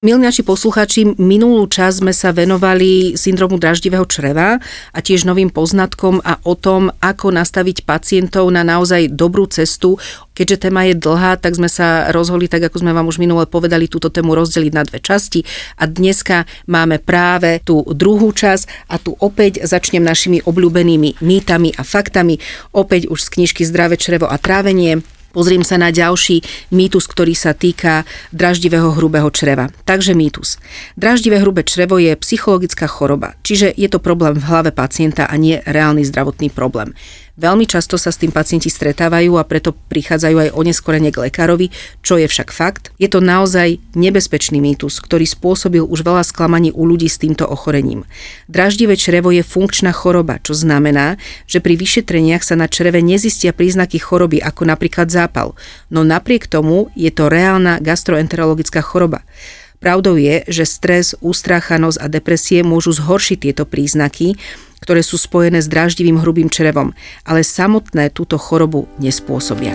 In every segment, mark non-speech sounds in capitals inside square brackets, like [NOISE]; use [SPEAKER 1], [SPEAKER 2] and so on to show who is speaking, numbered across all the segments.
[SPEAKER 1] Milí naši posluchači, minulú časť sme sa venovali syndromu draždivého čreva a tiež novým poznatkom a o tom, ako nastaviť pacientov na naozaj dobrú cestu. Keďže téma je dlhá, tak sme sa rozhodli, tak ako sme vám už minule povedali, túto tému rozdeliť na dve časti. A dneska máme práve tú druhú časť a tu opäť začnem našimi obľúbenými mýtami a faktami. Opäť už z knižky Zdravé črevo a trávenie Pozriem sa na ďalší mýtus, ktorý sa týka draždivého hrubého čreva. Takže mýtus. Draždivé hrubé črevo je psychologická choroba, čiže je to problém v hlave pacienta a nie reálny zdravotný problém. Veľmi často sa s tým pacienti stretávajú a preto prichádzajú aj oneskorene k lekárovi, čo je však fakt. Je to naozaj nebezpečný mýtus, ktorý spôsobil už veľa sklamaní u ľudí s týmto ochorením. Draždivé črevo je funkčná choroba, čo znamená, že pri vyšetreniach sa na čreve nezistia príznaky choroby ako napríklad zápal, no napriek tomu je to reálna gastroenterologická choroba. Pravdou je, že stres, ústráchanosť a depresie môžu zhoršiť tieto príznaky, ktoré sú spojené s dráždivým hrubým črevom, ale samotné túto chorobu nespôsobia.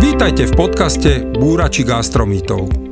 [SPEAKER 2] Vítajte v podcaste Búrači gastromítov.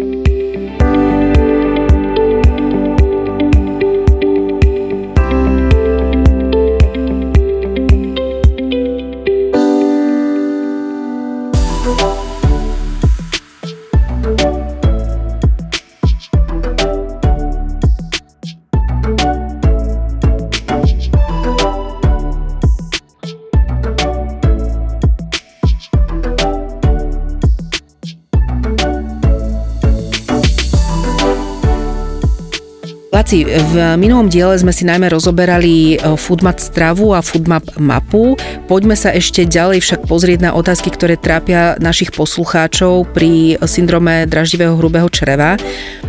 [SPEAKER 1] Laci, v minulom diele sme si najmä rozoberali e, Foodmap stravu a Foodmap mapu. Poďme sa ešte ďalej však pozrieť na otázky, ktoré trápia našich poslucháčov pri syndrome draždivého hrubého čreva.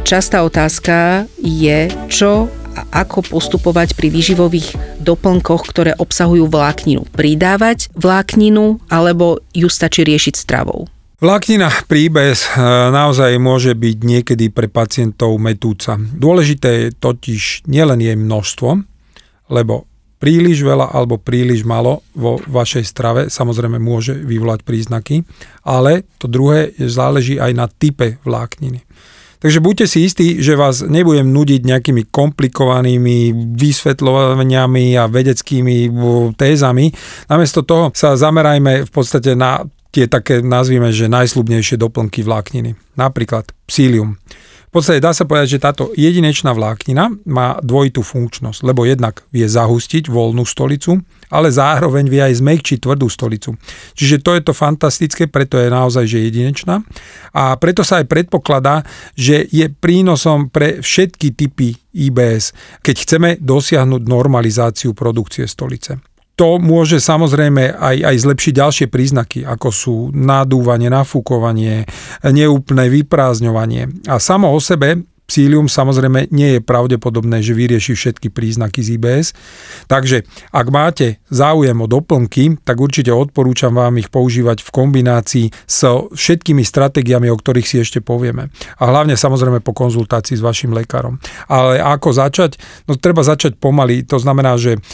[SPEAKER 1] Častá otázka je, čo a ako postupovať pri výživových doplnkoch, ktoré obsahujú vlákninu. Pridávať vlákninu alebo ju stačí riešiť stravou?
[SPEAKER 2] Vláknina IBS e, naozaj môže byť niekedy pre pacientov metúca. Dôležité je totiž nielen jej množstvo, lebo príliš veľa alebo príliš malo vo vašej strave samozrejme môže vyvolať príznaky, ale to druhé záleží aj na type vlákniny. Takže buďte si istí, že vás nebudem nudiť nejakými komplikovanými vysvetľovaniami a vedeckými tézami. Namiesto toho sa zamerajme v podstate na tie také, nazvime, že najslubnejšie doplnky vlákniny. Napríklad psílium. V podstate dá sa povedať, že táto jedinečná vláknina má dvojitú funkčnosť, lebo jednak vie zahustiť voľnú stolicu, ale zároveň vie aj zmekčiť tvrdú stolicu. Čiže to je to fantastické, preto je naozaj že jedinečná a preto sa aj predpokladá, že je prínosom pre všetky typy IBS, keď chceme dosiahnuť normalizáciu produkcie stolice to môže samozrejme aj, aj zlepšiť ďalšie príznaky, ako sú nadúvanie, nafúkovanie, neúplné vyprázdňovanie. A samo o sebe psílium samozrejme nie je pravdepodobné, že vyrieši všetky príznaky z IBS. Takže ak máte záujem o doplnky, tak určite odporúčam vám ich používať v kombinácii so všetkými stratégiami, o ktorých si ešte povieme. A hlavne samozrejme po konzultácii s vašim lekárom. Ale ako začať? No treba začať pomaly. To znamená, že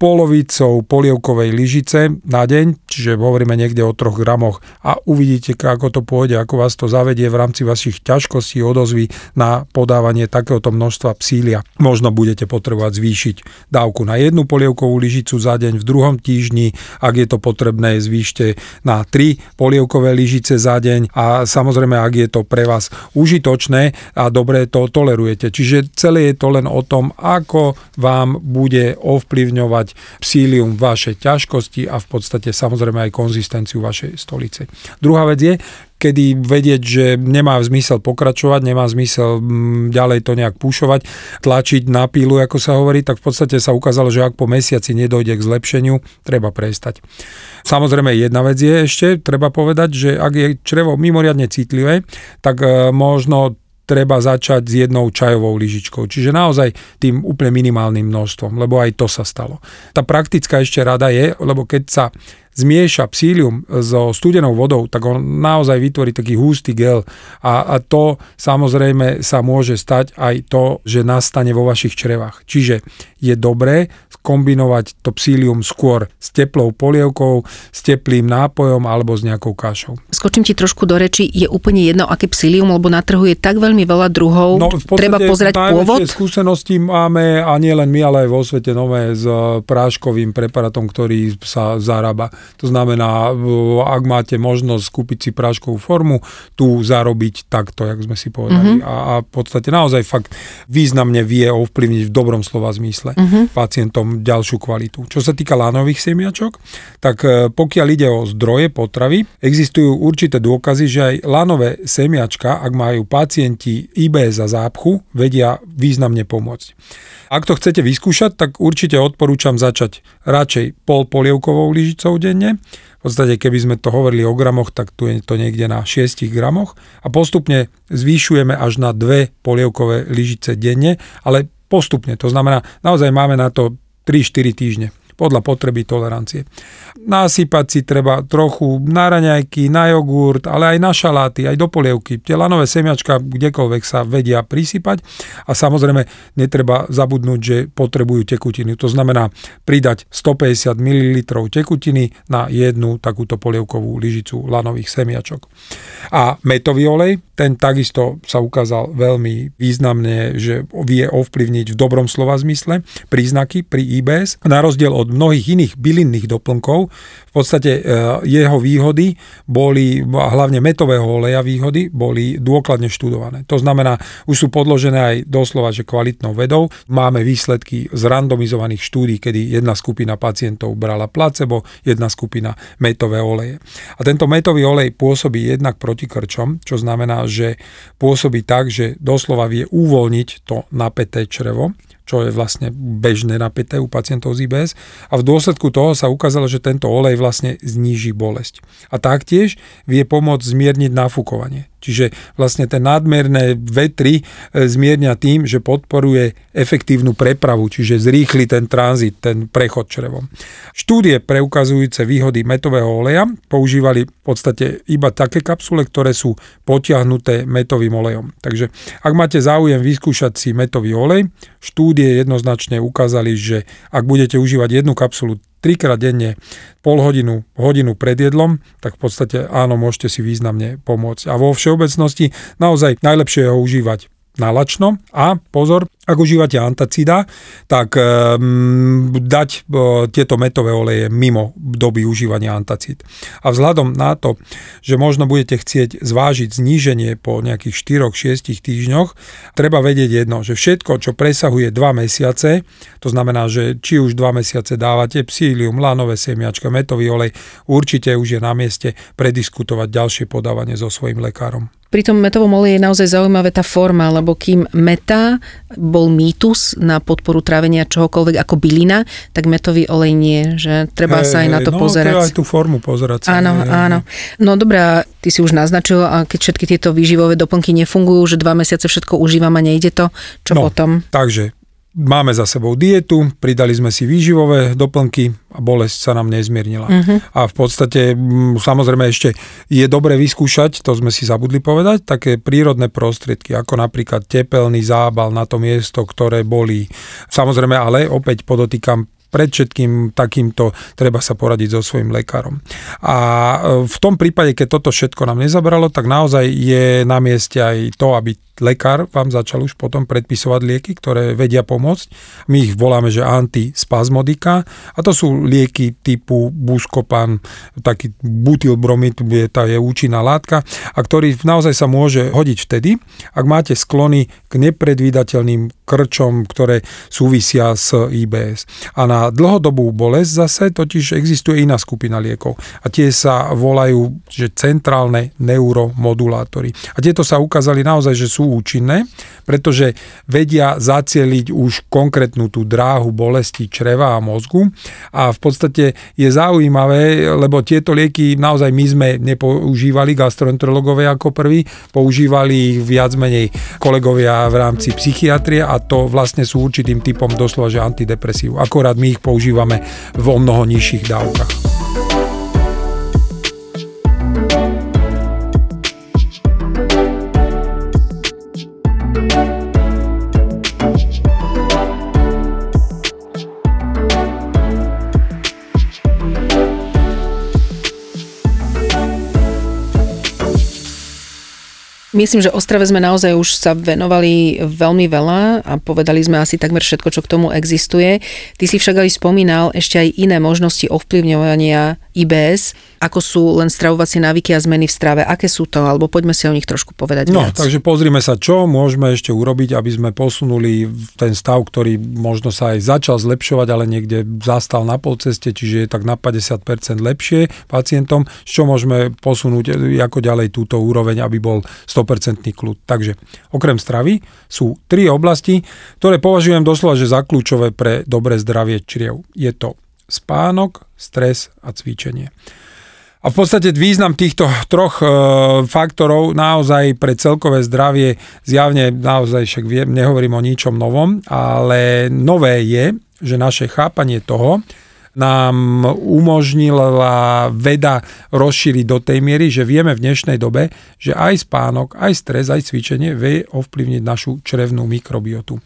[SPEAKER 2] polovicou polievkovej lyžice na deň, čiže hovoríme niekde o 3 gramoch a uvidíte, ako to pôjde, ako vás to zavedie v rámci vašich ťažkostí, odozvy na podávanie takéhoto množstva psília. Možno budete potrebovať zvýšiť dávku na jednu polievkovú lyžicu za deň, v druhom týždni, ak je to potrebné, zvýšte na 3 polievkové lyžice za deň a samozrejme, ak je to pre vás užitočné a dobre to tolerujete. Čiže celé je to len o tom, ako vám bude ovplyvňovať psílium vaše ťažkosti a v podstate samozrejme aj konzistenciu vašej stolice. Druhá vec je, kedy vedieť, že nemá zmysel pokračovať, nemá zmysel mm, ďalej to nejak púšovať, tlačiť na pílu, ako sa hovorí, tak v podstate sa ukázalo, že ak po mesiaci nedojde k zlepšeniu, treba prestať. Samozrejme, jedna vec je ešte, treba povedať, že ak je črevo mimoriadne citlivé, tak e, možno treba začať s jednou čajovou lyžičkou. Čiže naozaj tým úplne minimálnym množstvom, lebo aj to sa stalo. Tá praktická ešte rada je, lebo keď sa zmieša psílium so studenou vodou, tak on naozaj vytvorí taký hustý gel a, a to samozrejme sa môže stať aj to, že nastane vo vašich črevách. Čiže je dobré kombinovať to psílium skôr s teplou polievkou, s teplým nápojom alebo s nejakou kašou.
[SPEAKER 1] Skočím ti trošku do reči, je úplne jedno, aké psílium, lebo na trhu je tak veľmi veľa druhov, no, treba pozrieť pôvod.
[SPEAKER 2] skúsenosti máme a nie len my, ale aj vo svete nové s práškovým preparátom, ktorý sa zarába. To znamená, ak máte možnosť kúpiť si práškovú formu, tu zarobiť takto, jak sme si povedali. Mm-hmm. A, a v podstate naozaj fakt významne vie ovplyvniť v dobrom slova zmysle mm-hmm. pacientom ďalšiu kvalitu. Čo sa týka lánových semiačok, tak e, pokiaľ ide o zdroje potravy, existujú určité dôkazy, že aj lánové semiačka, ak majú pacienti IBS a zápchu, vedia významne pomôcť. Ak to chcete vyskúšať, tak určite odporúčam začať radšej pol polievkovou lyžicou denne. V podstate, keby sme to hovorili o gramoch, tak tu je to niekde na 6 gramoch a postupne zvýšujeme až na dve polievkové lyžice denne, ale postupne. To znamená, naozaj máme na to 3-4 týždne podľa potreby tolerancie. Nasypať si treba trochu na raňajky, na jogurt, ale aj na šaláty, aj do polievky. Tie lanové semiačka kdekoľvek sa vedia prisypať a samozrejme netreba zabudnúť, že potrebujú tekutiny. To znamená pridať 150 ml tekutiny na jednu takúto polievkovú lyžicu lanových semiačok. A metový olej, ten takisto sa ukázal veľmi významne, že vie ovplyvniť v dobrom slova zmysle príznaky pri IBS. Na rozdiel od mnohých iných bylinných doplnkov, v podstate e, jeho výhody boli, hlavne metového oleja výhody, boli dôkladne študované. To znamená, už sú podložené aj doslova, že kvalitnou vedou. Máme výsledky z randomizovaných štúdí, kedy jedna skupina pacientov brala placebo, jedna skupina metové oleje. A tento metový olej pôsobí jednak proti krčom, čo znamená, že pôsobí tak, že doslova vie uvoľniť to napäté črevo čo je vlastne bežné napäté u pacientov z IBS. A v dôsledku toho sa ukázalo, že tento olej vlastne zníži bolesť. A taktiež vie pomôcť zmierniť nafúkovanie. Čiže vlastne ten nadmerné vetry e, zmierňa tým, že podporuje efektívnu prepravu, čiže zrýchli ten tranzit, ten prechod črevom. Štúdie preukazujúce výhody metového oleja používali v podstate iba také kapsule, ktoré sú potiahnuté metovým olejom. Takže ak máte záujem vyskúšať si metový olej, štúdie jednoznačne ukázali, že ak budete užívať jednu kapsulu trikrát denne, pol hodinu, hodinu pred jedlom, tak v podstate áno, môžete si významne pomôcť. A vo všeobecnosti naozaj najlepšie je ho užívať nalačno a pozor, ak užívate antacida, tak um, dať uh, tieto metové oleje mimo doby užívania antacid. A vzhľadom na to, že možno budete chcieť zvážiť zníženie po nejakých 4-6 týždňoch, treba vedieť jedno, že všetko, čo presahuje 2 mesiace, to znamená, že či už 2 mesiace dávate psílium, lanové semiačka, metový olej, určite už je na mieste prediskutovať ďalšie podávanie so svojím lekárom.
[SPEAKER 1] Pri tom metovom oleji je naozaj zaujímavé tá forma, lebo kým meta bol mýtus na podporu trávenia čohokoľvek ako bylina, tak metový olej nie, že treba hey, sa aj na to
[SPEAKER 2] no,
[SPEAKER 1] pozerať.
[SPEAKER 2] Treba aj tú formu pozerať.
[SPEAKER 1] Sa, áno, hej, áno. No dobrá, ty si už naznačil, a keď všetky tieto výživové doplnky nefungujú, že dva mesiace všetko užívam a nejde to, čo
[SPEAKER 2] no,
[SPEAKER 1] potom?
[SPEAKER 2] Takže máme za sebou dietu, pridali sme si výživové doplnky a bolesť sa nám nezmiernila. Uh-huh. A v podstate samozrejme ešte je dobre vyskúšať, to sme si zabudli povedať, také prírodné prostriedky, ako napríklad tepelný zábal na to miesto, ktoré bolí. Samozrejme, ale opäť podotýkam, pred všetkým takýmto treba sa poradiť so svojím lekárom. A e, v tom prípade, keď toto všetko nám nezabralo, tak naozaj je na mieste aj to, aby lekár vám začal už potom predpisovať lieky, ktoré vedia pomôcť. My ich voláme, že antispazmodika a to sú lieky typu buskopan, taký butylbromid, je, tá je účinná látka a ktorý naozaj sa môže hodiť vtedy, ak máte sklony k nepredvídateľným krčom, ktoré súvisia s IBS. A na dlhodobú bolesť zase totiž existuje iná skupina liekov a tie sa volajú že centrálne neuromodulátory. A tieto sa ukázali naozaj, že sú účinné, pretože vedia zacieliť už konkrétnu tú dráhu bolesti čreva a mozgu a v podstate je zaujímavé, lebo tieto lieky naozaj my sme nepoužívali gastroenterologové ako prvý, používali ich viac menej kolegovia v rámci psychiatrie a to vlastne sú určitým typom doslova, že antidepresív. Akorát my ich používame v o mnoho nižších dávkach.
[SPEAKER 1] Myslím, že Ostrave sme naozaj už sa venovali veľmi veľa a povedali sme asi takmer všetko, čo k tomu existuje. Ty si však aj spomínal ešte aj iné možnosti ovplyvňovania IBS, ako sú len stravovacie návyky a zmeny v strave. Aké sú to? Alebo poďme si o nich trošku povedať
[SPEAKER 2] no,
[SPEAKER 1] viac.
[SPEAKER 2] takže pozrime sa, čo môžeme ešte urobiť, aby sme posunuli ten stav, ktorý možno sa aj začal zlepšovať, ale niekde zastal na polceste, čiže je tak na 50% lepšie pacientom. Čo môžeme posunúť ako ďalej túto úroveň, aby bol 100% kľud. Takže okrem stravy sú tri oblasti, ktoré považujem doslova že za kľúčové pre dobré zdravie čriev. Je to spánok, stres a cvičenie. A v podstate význam týchto troch e, faktorov naozaj pre celkové zdravie zjavne naozaj však viem, nehovorím o ničom novom, ale nové je, že naše chápanie toho nám umožnila veda rozšíriť do tej miery, že vieme v dnešnej dobe, že aj spánok, aj stres, aj cvičenie vie ovplyvniť našu črevnú mikrobiotu.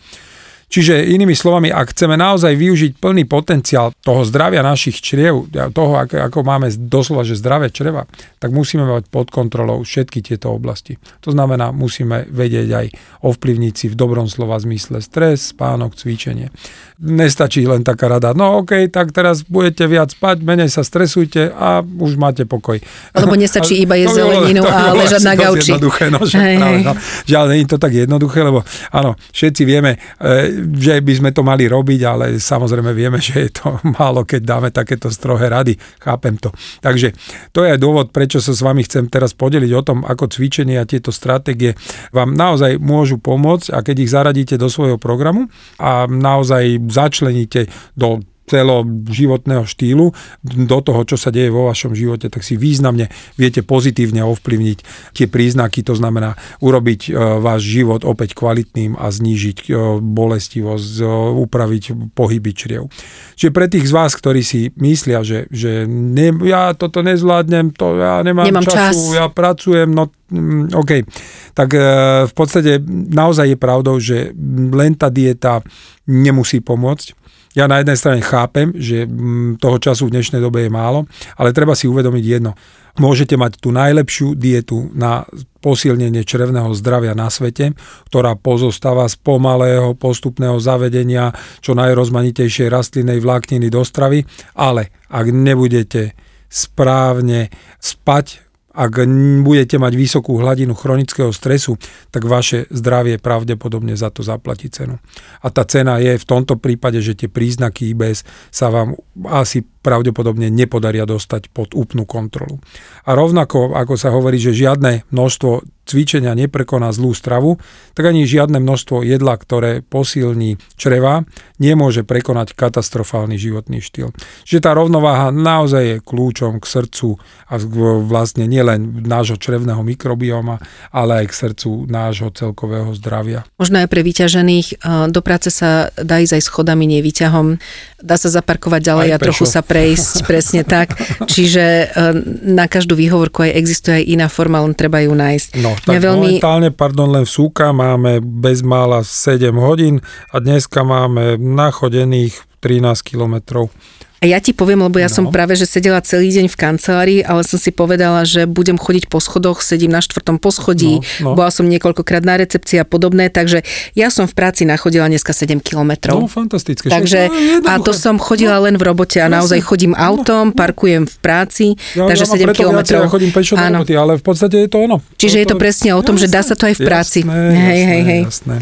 [SPEAKER 2] Čiže inými slovami, ak chceme naozaj využiť plný potenciál toho zdravia našich čriev, toho, ako, ako máme doslova, že zdravé čreva, tak musíme mať pod kontrolou všetky tieto oblasti. To znamená, musíme vedieť aj ovplyvniť si v dobrom slova zmysle stres, spánok, cvičenie. Nestačí len taká rada, no OK, tak teraz budete viac spať, menej sa stresujte a už máte pokoj.
[SPEAKER 1] Lebo nestačí [LAUGHS] iba jesť zeleninu a ležať na gauči.
[SPEAKER 2] Jednoduché, no, že, hej, práve, no. Žiaľ, nie je to tak jednoduché, lebo áno, všetci vieme, e, že by sme to mali robiť, ale samozrejme vieme, že je to [LAUGHS] málo, keď dáme takéto strohé rady. Chápem to. Takže to je aj dôvod, prečo sa s vami chcem teraz podeliť o tom, ako cvičenie a tieto stratégie vám naozaj môžu pomôcť a keď ich zaradíte do svojho programu a naozaj začleníte do celoživotného štýlu do toho, čo sa deje vo vašom živote, tak si významne viete pozitívne ovplyvniť tie príznaky, to znamená urobiť e, váš život opäť kvalitným a znížiť e, bolestivosť, e, upraviť pohyby čriev. Čiže pre tých z vás, ktorí si myslia, že, že ne, ja toto nezvládnem, to ja nemám
[SPEAKER 1] Nemám
[SPEAKER 2] času,
[SPEAKER 1] čas.
[SPEAKER 2] ja pracujem, no mm, OK. Tak v podstate naozaj je pravdou, že len tá dieta nemusí pomôcť ja na jednej strane chápem, že mm, toho času v dnešnej dobe je málo, ale treba si uvedomiť jedno. Môžete mať tú najlepšiu dietu na posilnenie črevného zdravia na svete, ktorá pozostáva z pomalého postupného zavedenia čo najrozmanitejšej rastlinnej vlákniny do stravy, ale ak nebudete správne spať ak budete mať vysokú hladinu chronického stresu, tak vaše zdravie pravdepodobne za to zaplatí cenu. A tá cena je v tomto prípade, že tie príznaky IBS sa vám asi pravdepodobne nepodaria dostať pod úplnú kontrolu. A rovnako, ako sa hovorí, že žiadne množstvo cvičenia neprekoná zlú stravu, tak ani žiadne množstvo jedla, ktoré posilní čreva, nemôže prekonať katastrofálny životný štýl. Čiže tá rovnováha naozaj je kľúčom k srdcu a vlastne nielen nášho črevného mikrobioma, ale aj k srdcu nášho celkového zdravia.
[SPEAKER 1] Možno aj pre vyťažených, do práce sa dá ísť aj schodami, nie výťahom, dá sa zaparkovať ďalej aj a trochu sa prejsť, presne tak. Čiže e, na každú výhovorku aj existuje aj iná forma, len treba ju nájsť.
[SPEAKER 2] No, tak veľmi... momentálne, pardon, len v súka máme bezmála 7 hodín a dneska máme nachodených 13 kilometrov.
[SPEAKER 1] A ja ti poviem, lebo ja no. som práve, že sedela celý deň v kancelárii, ale som si povedala, že budem chodiť po schodoch, sedím na štvrtom poschodí, no, no. bola som niekoľkokrát na recepcii a podobné, takže ja som v práci nachodila dneska 7 kilometrov.
[SPEAKER 2] No, fantastické.
[SPEAKER 1] Takže, no, a to som chodila no, len v robote a naozaj chodím no, autom, no, parkujem v práci,
[SPEAKER 2] ja,
[SPEAKER 1] takže
[SPEAKER 2] ja 7
[SPEAKER 1] kilometrov.
[SPEAKER 2] Ja chodím pešo do roboty, ale v podstate je to ono.
[SPEAKER 1] Čiže to, je to presne o tom, jasné, že dá sa to aj v práci.
[SPEAKER 2] Jasné, hej, jasné, hej, hej. jasné.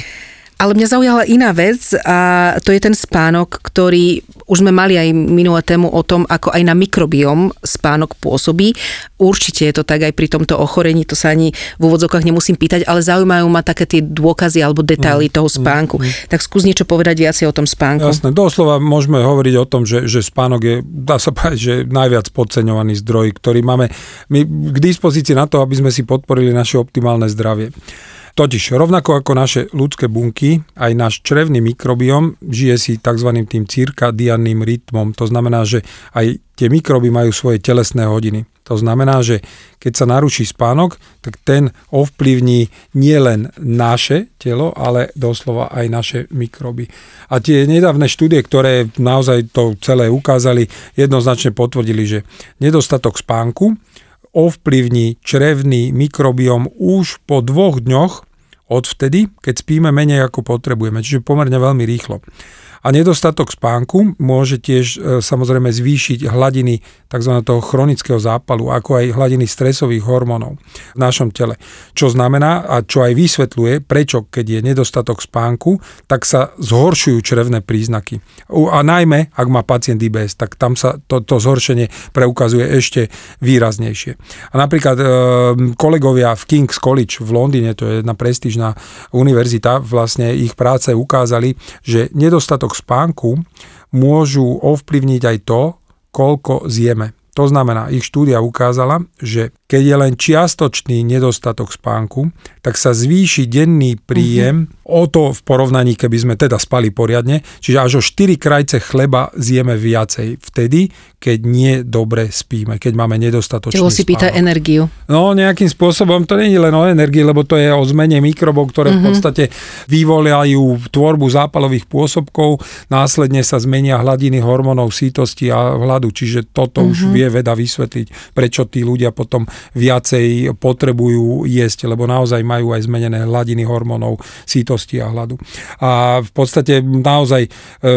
[SPEAKER 1] Ale mňa zaujala iná vec a to je ten spánok, ktorý už sme mali aj minulé tému o tom, ako aj na mikrobiom spánok pôsobí. Určite je to tak aj pri tomto ochorení, to sa ani v úvodzokách nemusím pýtať, ale zaujímajú ma také tie dôkazy alebo detaily mm, toho mm, spánku. Mm. Tak skús niečo povedať viac o tom spánku.
[SPEAKER 2] Jasné, doslova môžeme hovoriť o tom, že, že spánok je, dá sa povedať, že najviac podceňovaný zdroj, ktorý máme my k dispozícii na to, aby sme si podporili naše optimálne zdravie. Totiž rovnako ako naše ľudské bunky, aj náš črevný mikrobiom žije si tzv. tým cirkadianným rytmom. To znamená, že aj tie mikroby majú svoje telesné hodiny. To znamená, že keď sa naruší spánok, tak ten ovplyvní nielen naše telo, ale doslova aj naše mikroby. A tie nedávne štúdie, ktoré naozaj to celé ukázali, jednoznačne potvrdili, že nedostatok spánku ovplyvní črevný mikrobiom už po dvoch dňoch odvtedy, keď spíme menej ako potrebujeme, čiže pomerne veľmi rýchlo. A nedostatok spánku môže tiež e, samozrejme zvýšiť hladiny tzv. toho chronického zápalu, ako aj hladiny stresových hormónov v našom tele. Čo znamená a čo aj vysvetľuje, prečo keď je nedostatok spánku, tak sa zhoršujú črevné príznaky. A najmä, ak má pacient IBS, tak tam sa to, to zhoršenie preukazuje ešte výraznejšie. A napríklad e, kolegovia v King's College v Londýne, to je jedna prestížna univerzita, vlastne ich práce ukázali, že nedostatok nedostatok spánku môžu ovplyvniť aj to, koľko zjeme. To znamená, ich štúdia ukázala, že keď je len čiastočný nedostatok spánku, tak sa zvýši denný príjem uh-huh. O to v porovnaní, keby sme teda spali poriadne, čiže až o 4 krajce chleba zjeme viacej vtedy, keď nie dobre spíme, keď máme nedostatočný Telo
[SPEAKER 1] si pýta energiu.
[SPEAKER 2] No nejakým spôsobom to nie je len o energii, lebo to je o zmene mikrobov, ktoré uh-huh. v mhm. podstate vyvolajú tvorbu zápalových pôsobkov, následne sa zmenia hladiny hormónov sítosti a hladu, čiže toto uh-huh. už vie veda vysvetliť, prečo tí ľudia potom viacej potrebujú jesť, lebo naozaj majú aj zmenené hladiny hormónov sítosti a hladu. A v podstate naozaj e,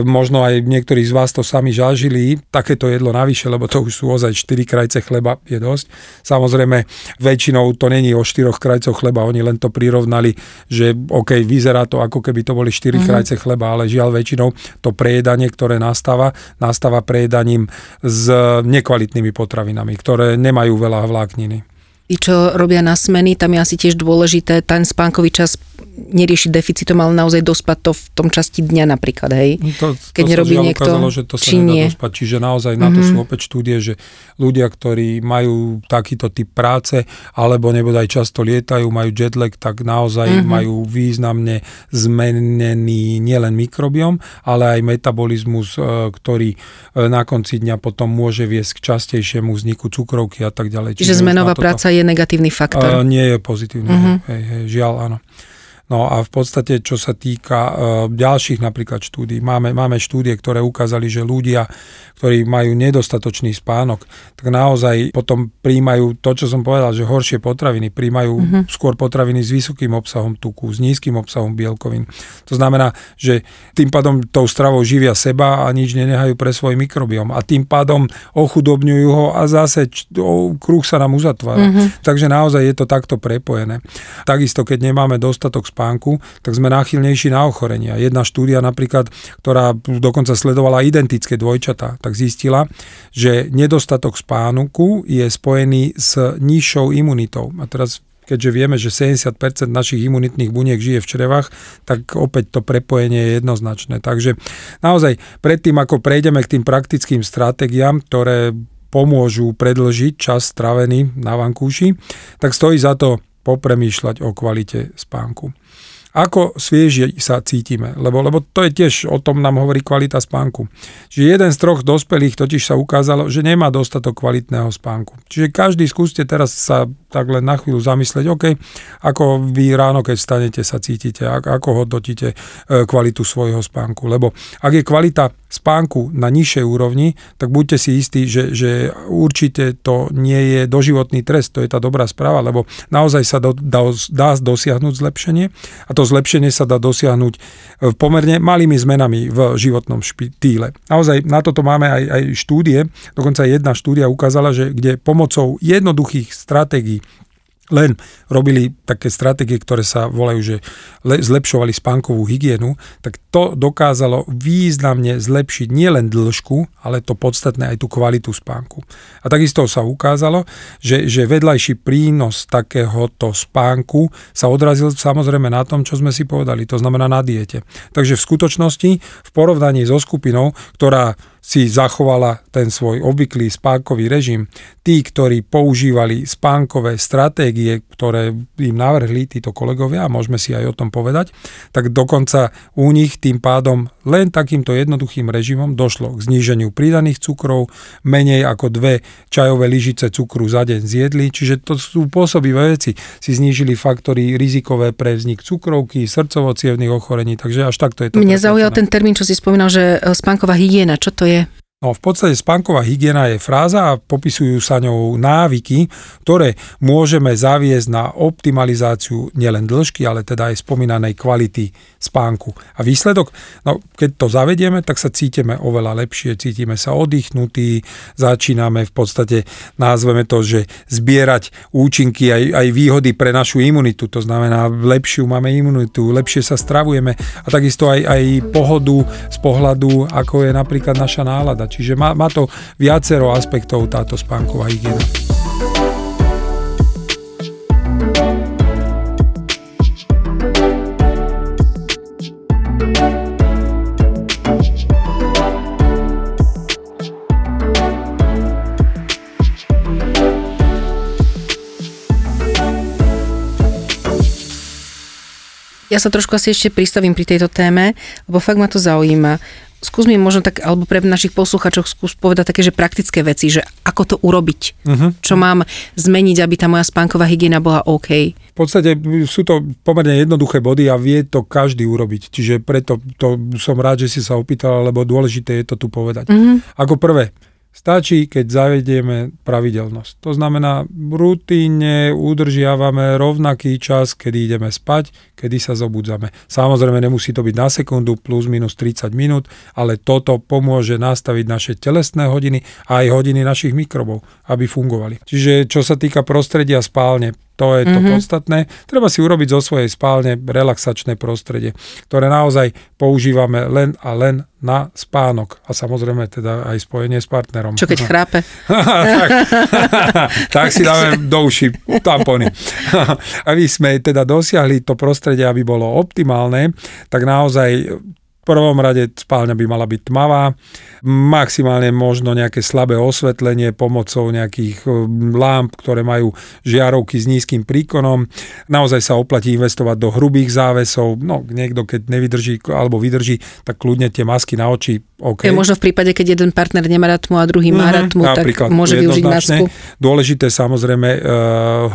[SPEAKER 2] možno aj niektorí z vás to sami žažili, takéto jedlo navyše, lebo to už sú ozaj 4 krajce chleba, je dosť. Samozrejme, väčšinou to není o 4 krajcoch chleba, oni len to prirovnali, že OK, vyzerá to ako keby to boli 4 mm-hmm. krajce chleba, ale žiaľ väčšinou to prejedanie, ktoré nastáva, nastáva prejedaním s nekvalitnými potravinami, ktoré nemajú veľa vlákniny
[SPEAKER 1] tí, čo robia na smeny, tam je asi tiež dôležité ten spánkový čas neriešiť deficitom, ale naozaj dospať to v tom časti dňa napríklad, hej?
[SPEAKER 2] No to, Keď to nerobí niekto, ukázalo, že to sa či nedá dospať. Čiže naozaj mm-hmm. na to mhm. sú opäť štúdie, že ľudia, ktorí majú takýto typ práce, alebo nebodaj často lietajú, majú jetlag, tak naozaj mm-hmm. majú významne zmenený nielen mikrobiom, ale aj metabolizmus, e, ktorý e, na konci dňa potom môže viesť k častejšiemu vzniku cukrovky a tak ďalej.
[SPEAKER 1] Čiže, Čiže zmenová práca je negatívny faktor.
[SPEAKER 2] Uh, nie je pozitívny, mm-hmm. hej, hej, žiaľ áno. No a v podstate, čo sa týka uh, ďalších napríklad štúdí, máme, máme štúdie, ktoré ukázali, že ľudia, ktorí majú nedostatočný spánok, tak naozaj potom príjmajú to, čo som povedal, že horšie potraviny, príjmajú mm-hmm. skôr potraviny s vysokým obsahom tuku, s nízkym obsahom bielkovín. To znamená, že tým pádom tou stravou živia seba a nič nenehajú pre svoj mikrobiom a tým pádom ochudobňujú ho a zase kruh sa nám uzatvára. Mm-hmm. Takže naozaj je to takto prepojené. Takisto, keď nemáme dostatok spánku, tak sme náchylnejší na ochorenia. Jedna štúdia napríklad, ktorá dokonca sledovala identické dvojčatá, tak zistila, že nedostatok spánku je spojený s nižšou imunitou. A teraz keďže vieme, že 70% našich imunitných buniek žije v črevách, tak opäť to prepojenie je jednoznačné. Takže naozaj predtým, ako prejdeme k tým praktickým stratégiám, ktoré pomôžu predlžiť čas stravený na vankúši, tak stojí za to popremýšľať o kvalite spánku. Ako svieži sa cítime, lebo, lebo to je tiež, o tom nám hovorí kvalita spánku. Čiže jeden z troch dospelých totiž sa ukázalo, že nemá dostatok kvalitného spánku. Čiže každý skúste teraz sa tak len na chvíľu zamyslieť, OK, ako vy ráno, keď vstanete, sa cítite, ako hodnotíte e, kvalitu svojho spánku. Lebo ak je kvalita spánku na nižšej úrovni, tak buďte si istí, že, že určite to nie je doživotný trest, to je tá dobrá správa, lebo naozaj sa do, dá, dá dosiahnuť zlepšenie a to zlepšenie sa dá dosiahnuť v pomerne malými zmenami v životnom štýle. Naozaj na toto máme aj, aj štúdie, dokonca jedna štúdia ukázala, že kde pomocou jednoduchých stratégií len robili také stratégie, ktoré sa volajú, že zlepšovali spánkovú hygienu, tak to dokázalo významne zlepšiť nielen dĺžku, ale to podstatné aj tú kvalitu spánku. A takisto sa ukázalo, že, že vedľajší prínos takéhoto spánku sa odrazil samozrejme na tom, čo sme si povedali, to znamená na diete. Takže v skutočnosti v porovnaní so skupinou, ktorá si zachovala ten svoj obvyklý spánkový režim. Tí, ktorí používali spánkové stratégie, ktoré im navrhli títo kolegovia, a môžeme si aj o tom povedať, tak dokonca u nich tým pádom len takýmto jednoduchým režimom došlo k zníženiu pridaných cukrov, menej ako dve čajové lyžice cukru za deň zjedli, čiže to sú pôsobivé veci. Si znížili faktory rizikové pre vznik cukrovky, srdcovo ochorení, takže až takto je to.
[SPEAKER 1] Mne zaujal ten termín, čo si spomínal, že e, spánková hygiena, čo to je? далее.
[SPEAKER 2] No, v podstate spánková hygiena je fráza a popisujú sa ňou návyky, ktoré môžeme zaviesť na optimalizáciu nielen dĺžky, ale teda aj spomínanej kvality spánku. A výsledok, no, keď to zavedieme, tak sa cítime oveľa lepšie, cítime sa oddychnutí, začíname v podstate, názveme to, že zbierať účinky aj, aj výhody pre našu imunitu, to znamená lepšiu máme imunitu, lepšie sa stravujeme a takisto aj, aj pohodu z pohľadu, ako je napríklad naša nálada Čiže má, má to viacero aspektov táto spánková hygiena.
[SPEAKER 1] Ja sa trošku asi ešte pristavím pri tejto téme, lebo fakt ma to zaujíma skús mi možno tak, alebo pre našich posluchačov skús povedať také, že praktické veci, že ako to urobiť, uh-huh. čo mám zmeniť, aby tá moja spánková hygiena bola OK.
[SPEAKER 2] V podstate sú to pomerne jednoduché body a vie to každý urobiť. Čiže preto to som rád, že si sa opýtal, lebo dôležité je to tu povedať. Uh-huh. Ako prvé, Stačí, keď zavedieme pravidelnosť. To znamená, rutíne udržiavame rovnaký čas, kedy ideme spať, kedy sa zobudzame. Samozrejme, nemusí to byť na sekundu plus minus 30 minút, ale toto pomôže nastaviť naše telesné hodiny a aj hodiny našich mikrobov, aby fungovali. Čiže čo sa týka prostredia spálne, to je to mm-hmm. podstatné. Treba si urobiť zo svojej spálne relaxačné prostredie, ktoré naozaj používame len a len na spánok. A samozrejme teda aj spojenie s partnerom.
[SPEAKER 1] Čo keď [LAUGHS] chrápe?
[SPEAKER 2] tak, [LAUGHS] tak si dáme do uši tampony. [LAUGHS] Aby sme teda dosiahli to prostredie, aby bolo optimálne, tak naozaj prvom rade spálňa by mala byť tmavá, maximálne možno nejaké slabé osvetlenie pomocou nejakých e, lámp, ktoré majú žiarovky s nízkym príkonom. Naozaj sa oplatí investovať do hrubých závesov. No, niekto keď nevydrží alebo vydrží, tak kľudne tie masky na oči OK.
[SPEAKER 1] Je možno v prípade, keď jeden partner nemá rád tmu a druhý má rád tmu, tak môže využiť masku.
[SPEAKER 2] Dôležité samozrejme uh,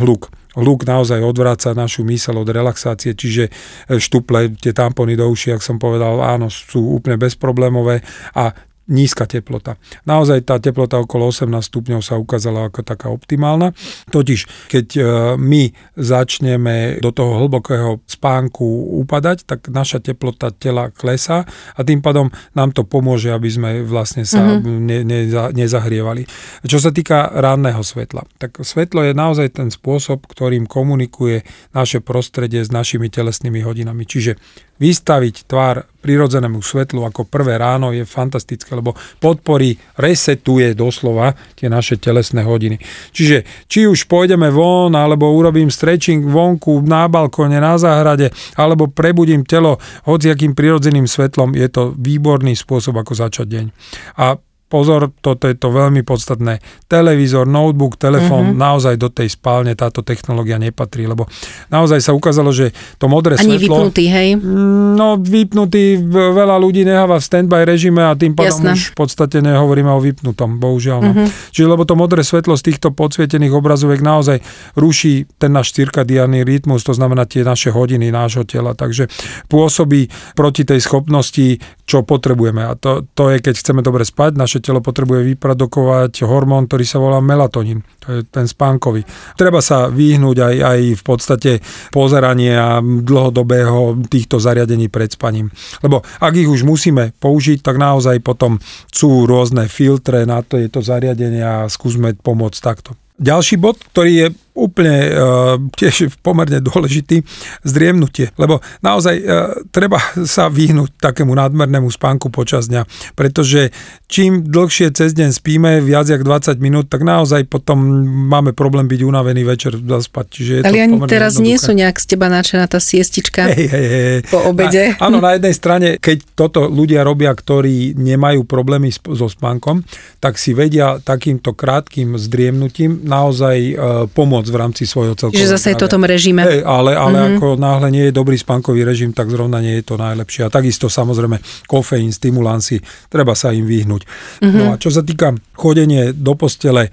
[SPEAKER 2] hluk. Hluk naozaj odvráca našu mysel od relaxácie, čiže e, štuple, tie tampony do uši, ak som povedal, áno, sú úplne bezproblémové a nízka teplota. Naozaj tá teplota okolo 18 stupňov sa ukázala ako taká optimálna. Totiž, keď e, my začneme do toho hlbokého spánku upadať, tak naša teplota tela klesá a tým pádom nám to pomôže, aby sme vlastne sa mm-hmm. ne, neza, nezahrievali. Čo sa týka ranného svetla, tak svetlo je naozaj ten spôsob, ktorým komunikuje naše prostredie s našimi telesnými hodinami. Čiže vystaviť tvár prirodzenému svetlu ako prvé ráno je fantastické, lebo podporí, resetuje doslova tie naše telesné hodiny. Čiže či už pôjdeme von, alebo urobím stretching vonku, na balkóne, na záhrade, alebo prebudím telo hociakým prirodzeným svetlom, je to výborný spôsob, ako začať deň. A pozor, toto je to veľmi podstatné. Televízor, notebook, telefón, mm-hmm. naozaj do tej spálne táto technológia nepatrí, lebo naozaj sa ukázalo, že to modré
[SPEAKER 1] Ani
[SPEAKER 2] svetlo...
[SPEAKER 1] vypnutý, hej?
[SPEAKER 2] No, vypnutý, veľa ľudí neháva v standby režime a tým pádom
[SPEAKER 1] Jasné.
[SPEAKER 2] už v podstate nehovoríme o vypnutom, bohužiaľ. No. Mm-hmm. Čiže lebo to modré svetlo z týchto podsvietených obrazoviek naozaj ruší ten náš cirkadiánny rytmus, to znamená tie naše hodiny nášho tela, takže pôsobí proti tej schopnosti, čo potrebujeme. A to, to je, keď chceme dobre spať, naše telo potrebuje vyprodukovať hormón, ktorý sa volá melatonín. To je ten spánkový. Treba sa vyhnúť aj, aj v podstate pozerania dlhodobého týchto zariadení pred spaním. Lebo ak ich už musíme použiť, tak naozaj potom sú rôzne filtre na to, je to zariadenie a skúsme pomôcť takto. Ďalší bod, ktorý je úplne uh, tiež pomerne dôležitý, zdriemnutie. Lebo naozaj uh, treba sa vyhnúť takému nadmernému spánku počas dňa, pretože čím dlhšie cez deň spíme, viac jak 20 minút, tak naozaj potom máme problém byť unavený večer zaspať. Čiže je
[SPEAKER 1] Ale
[SPEAKER 2] to
[SPEAKER 1] ani teraz nie
[SPEAKER 2] jednoduché.
[SPEAKER 1] sú nejak z teba načená tá siestička
[SPEAKER 2] Hej, hej, hej.
[SPEAKER 1] po obede.
[SPEAKER 2] A, áno, na jednej strane, keď toto ľudia robia, ktorí nemajú problémy sp- so spánkom, tak si vedia takýmto krátkým zdriemnutím naozaj e, pomôcť v rámci svojho celkového
[SPEAKER 1] Že zase je to tom režime.
[SPEAKER 2] Hej, ale, ale
[SPEAKER 1] Mhm.
[SPEAKER 2] mm-hmm. ako náhle nie je dobrý spánkový režim, tak zrovna nie je to najlepšie. A takisto samozrejme kofeín, stimulancy, treba sa im vyhnúť.
[SPEAKER 1] Mhm.
[SPEAKER 2] Mm-hmm. No a čo sa týka chodenie do postele,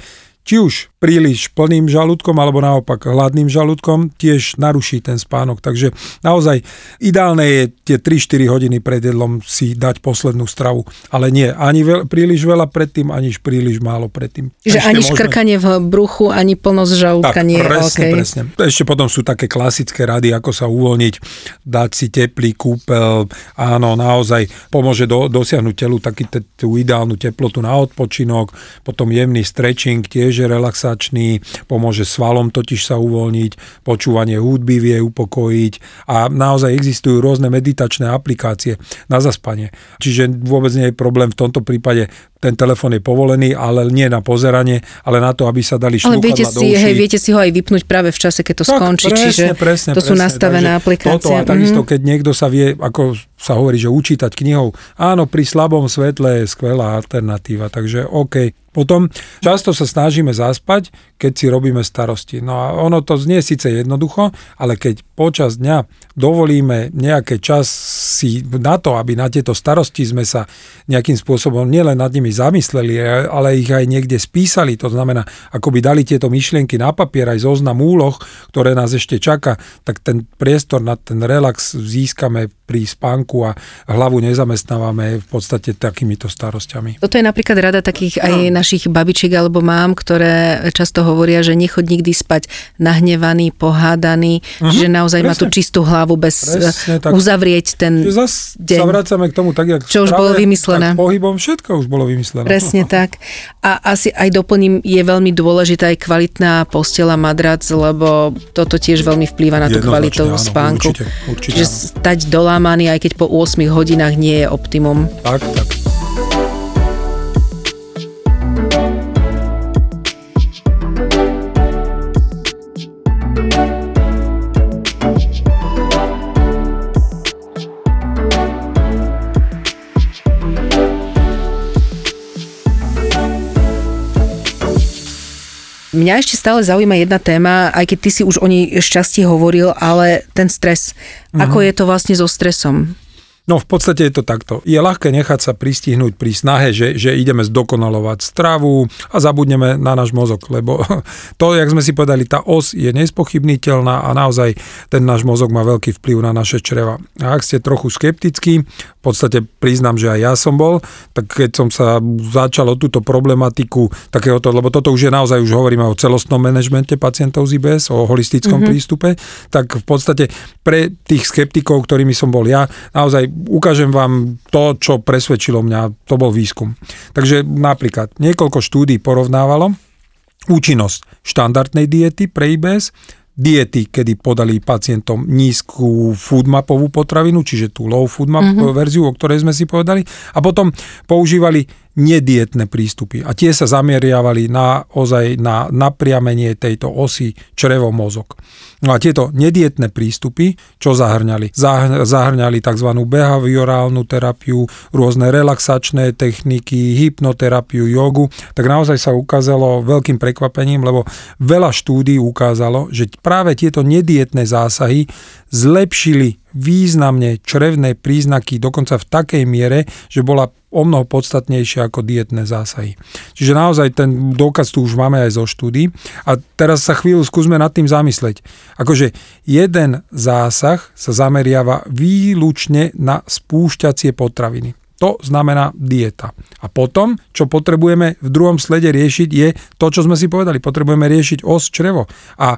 [SPEAKER 2] či už príliš plným žalúdkom alebo naopak hladným žalúdkom tiež naruší ten spánok. Takže naozaj ideálne je tie 3-4 hodiny pred jedlom si dať poslednú stravu. Ale nie, ani veľ, príliš veľa predtým, ani príliš málo predtým.
[SPEAKER 1] Že
[SPEAKER 2] Ešte
[SPEAKER 1] ani
[SPEAKER 2] môžeme-
[SPEAKER 1] škrkanie v bruchu, ani plnosť žalúdka
[SPEAKER 2] tak,
[SPEAKER 1] nie je
[SPEAKER 2] presne,
[SPEAKER 1] OK.
[SPEAKER 2] presne. Ešte potom sú také klasické rady, ako sa uvoľniť, dať si teplý kúpel, áno, naozaj pomôže do, dosiahnuť telu taký tú ideálnu teplotu na odpočinok, potom jemný stretching tiež je relaxačný, pomôže svalom totiž sa uvoľniť, počúvanie hudby vie upokojiť a naozaj existujú rôzne meditačné aplikácie na zaspanie. Čiže vôbec nie je problém v tomto prípade ten telefón je povolený, ale nie na pozeranie, ale na to, aby sa dali
[SPEAKER 1] Ale viete
[SPEAKER 2] do
[SPEAKER 1] si,
[SPEAKER 2] uší.
[SPEAKER 1] hej, viete si ho aj vypnúť práve v čase, keď to
[SPEAKER 2] Tak,
[SPEAKER 1] skončí,
[SPEAKER 2] presne,
[SPEAKER 1] čiže
[SPEAKER 2] presne,
[SPEAKER 1] to sú
[SPEAKER 2] presne.
[SPEAKER 1] nastavené
[SPEAKER 2] Takže
[SPEAKER 1] aplikácie.
[SPEAKER 2] Toto a takisto,
[SPEAKER 1] Mhm.
[SPEAKER 2] keď niekto sa vie, ako sa hovorí, že učítať knihou, áno, pri slabom svetle je skvelá alternatíva, takže OK. Potom často sa snažíme zaspať, keď si robíme starosti. No a ono to znie síce jednoducho, ale keď počas dňa dovolíme nejaký čas si na to, aby na tieto starosti sme sa nejakým spôsobom nielen nad nimi zamysleli, ale ich aj niekde spísali, to znamená, ako by dali tieto myšlienky na papier aj zoznam úloh, ktoré nás ešte čaká, tak ten priestor na ten relax získame pri spánku a hlavu nezamestnávame v podstate takýmito starosťami.
[SPEAKER 1] Toto je napríklad rada takých aj našich babičiek alebo mám, ktoré často hovoria, že nechod nikdy spať nahnevaný, pohádaný, uh-huh, že naozaj má tú
[SPEAKER 2] presne.
[SPEAKER 1] čistú hlavu bez
[SPEAKER 2] Presne
[SPEAKER 1] eh,
[SPEAKER 2] tak.
[SPEAKER 1] uzavrieť ten
[SPEAKER 2] Čiže zase
[SPEAKER 1] deň.
[SPEAKER 2] sa vracame k tomu tak, jak
[SPEAKER 1] Čo už bolo vymyslené.
[SPEAKER 2] Tak pohybom všetko už bolo vymyslené.
[SPEAKER 1] Presne [LAUGHS] tak. A asi aj doplním, je veľmi dôležitá aj kvalitná postela madrac, lebo toto tiež veľmi vplýva na tú kvalitu spánku.
[SPEAKER 2] určite, určite
[SPEAKER 1] Že
[SPEAKER 2] áno.
[SPEAKER 1] stať dolámaný, aj keď po 8 hodinách nie je optimum.
[SPEAKER 2] Tak, tak.
[SPEAKER 1] Mňa ešte stále zaujíma jedna téma, aj keď ty si už o nej šťastie hovoril, ale ten stres. Ako je to vlastne so stresom?
[SPEAKER 2] No v podstate je to takto. Je ľahké nechať sa pristihnúť pri snahe, že, že ideme zdokonalovať stravu a zabudneme na náš mozog, lebo [LAUGHS] to, jak sme si povedali, tá os je nespochybniteľná a naozaj ten náš mozog má veľký vplyv na naše čreva. A ak ste trochu skeptickí, v podstate priznám, že aj ja som bol, tak keď som sa začal o túto problematiku takéhoto, lebo toto už je naozaj, už hovoríme o celostnom manažmente pacientov z IBS, o holistickom mm-hmm. prístupe, tak v podstate pre tých skeptikov, ktorými som bol ja, naozaj ukážem vám to, čo presvedčilo mňa, to bol výskum. Takže napríklad niekoľko štúdí porovnávalo účinnosť štandardnej diety pre IBS, diety, kedy podali pacientom nízku foodmapovú potravinu, čiže tú low foodmap mm-hmm. verziu, o ktorej sme si povedali, a potom používali nedietné prístupy. A tie sa zameriavali na, ozaj na napriamenie tejto osy črevo-mozog. No a tieto nedietné prístupy, čo zahrňali? Zahrňali tzv. behaviorálnu terapiu, rôzne relaxačné techniky, hypnoterapiu, jogu, tak naozaj sa ukázalo veľkým prekvapením, lebo veľa štúdí ukázalo, že práve tieto nedietné zásahy zlepšili významne črevné príznaky dokonca v takej miere, že bola o mnoho podstatnejšia ako dietné zásahy. Čiže naozaj ten dôkaz tu už máme aj zo štúdí. A teraz sa chvíľu skúsme nad tým zamysleť. Akože jeden zásah sa zameriava výlučne na spúšťacie potraviny. To znamená dieta. A potom, čo potrebujeme v druhom slede riešiť, je to, čo sme si povedali. Potrebujeme riešiť os črevo. A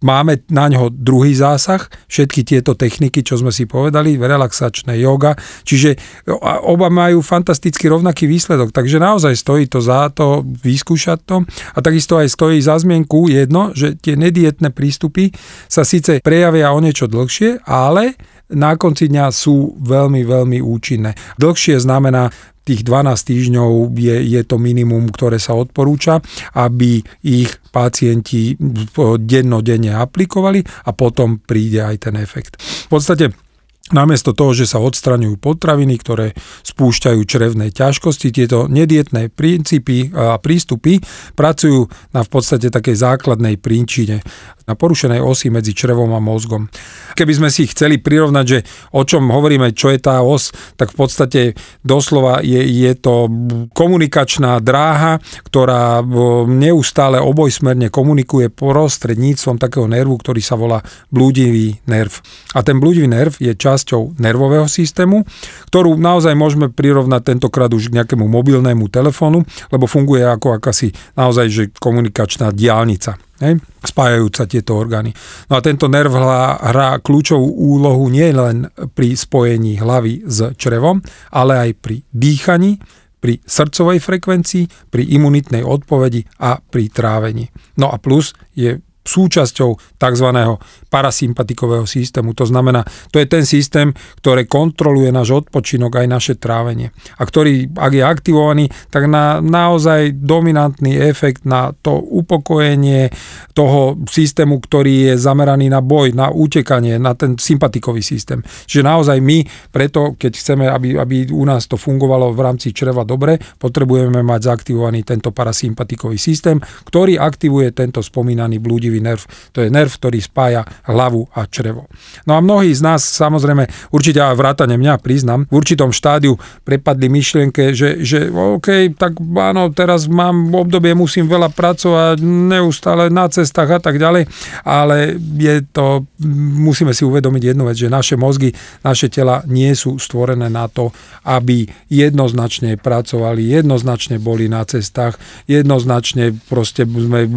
[SPEAKER 2] Máme na ňo druhý zásah, všetky tieto techniky, čo sme si povedali, relaxačné yoga, čiže oba majú fantasticky rovnaký výsledok, takže naozaj stojí to za to vyskúšať to. A takisto aj stojí za zmienku jedno, že tie nedietné prístupy sa síce prejavia o niečo dlhšie, ale na konci dňa sú veľmi, veľmi účinné. Dlhšie znamená tých 12 týždňov je, je to minimum, ktoré sa odporúča, aby ich pacienti dennodenne aplikovali a potom príde aj ten efekt. V podstate Namiesto toho, že sa odstraňujú potraviny, ktoré spúšťajú črevné ťažkosti, tieto nedietné princípy a prístupy pracujú na v podstate takej základnej príčine na porušenej osi medzi črevom a mozgom. Keby sme si chceli prirovnať, že o čom hovoríme, čo je tá os, tak v podstate doslova je, je to komunikačná dráha, ktorá neustále obojsmerne komunikuje prostredníctvom takého nervu, ktorý sa volá blúdivý nerv. A ten blúdivý nerv je časťou nervového systému, ktorú naozaj môžeme prirovnať tentokrát už k nejakému mobilnému telefónu, lebo funguje ako akási naozaj že komunikačná diálnica hej, spájajúca tieto orgány. No a tento nerv hrá, hrá kľúčovú úlohu nie len pri spojení hlavy s črevom, ale aj pri dýchaní, pri srdcovej frekvencii, pri imunitnej odpovedi a pri trávení. No a plus je súčasťou tzv. parasympatikového systému. To znamená, to je ten systém, ktorý kontroluje náš odpočinok aj naše trávenie. A ktorý, ak je aktivovaný, tak na naozaj dominantný efekt na to upokojenie toho systému, ktorý je zameraný na boj, na utekanie, na ten sympatikový systém. Čiže naozaj my, preto keď chceme, aby, aby u nás to fungovalo v rámci čreva dobre, potrebujeme mať zaaktivovaný tento parasympatikový systém, ktorý aktivuje tento spomínaný blúdi citlivý nerv. To je nerv, ktorý spája hlavu a črevo. No a mnohí z nás, samozrejme, určite aj vrátane mňa, priznám, v určitom štádiu prepadli myšlienke, že, že OK, tak áno, teraz mám obdobie, musím veľa pracovať, neustále na cestách a tak ďalej, ale je to, musíme si uvedomiť jednu vec, že naše mozgy, naše tela nie sú stvorené na to, aby jednoznačne pracovali, jednoznačne boli na cestách, jednoznačne proste sme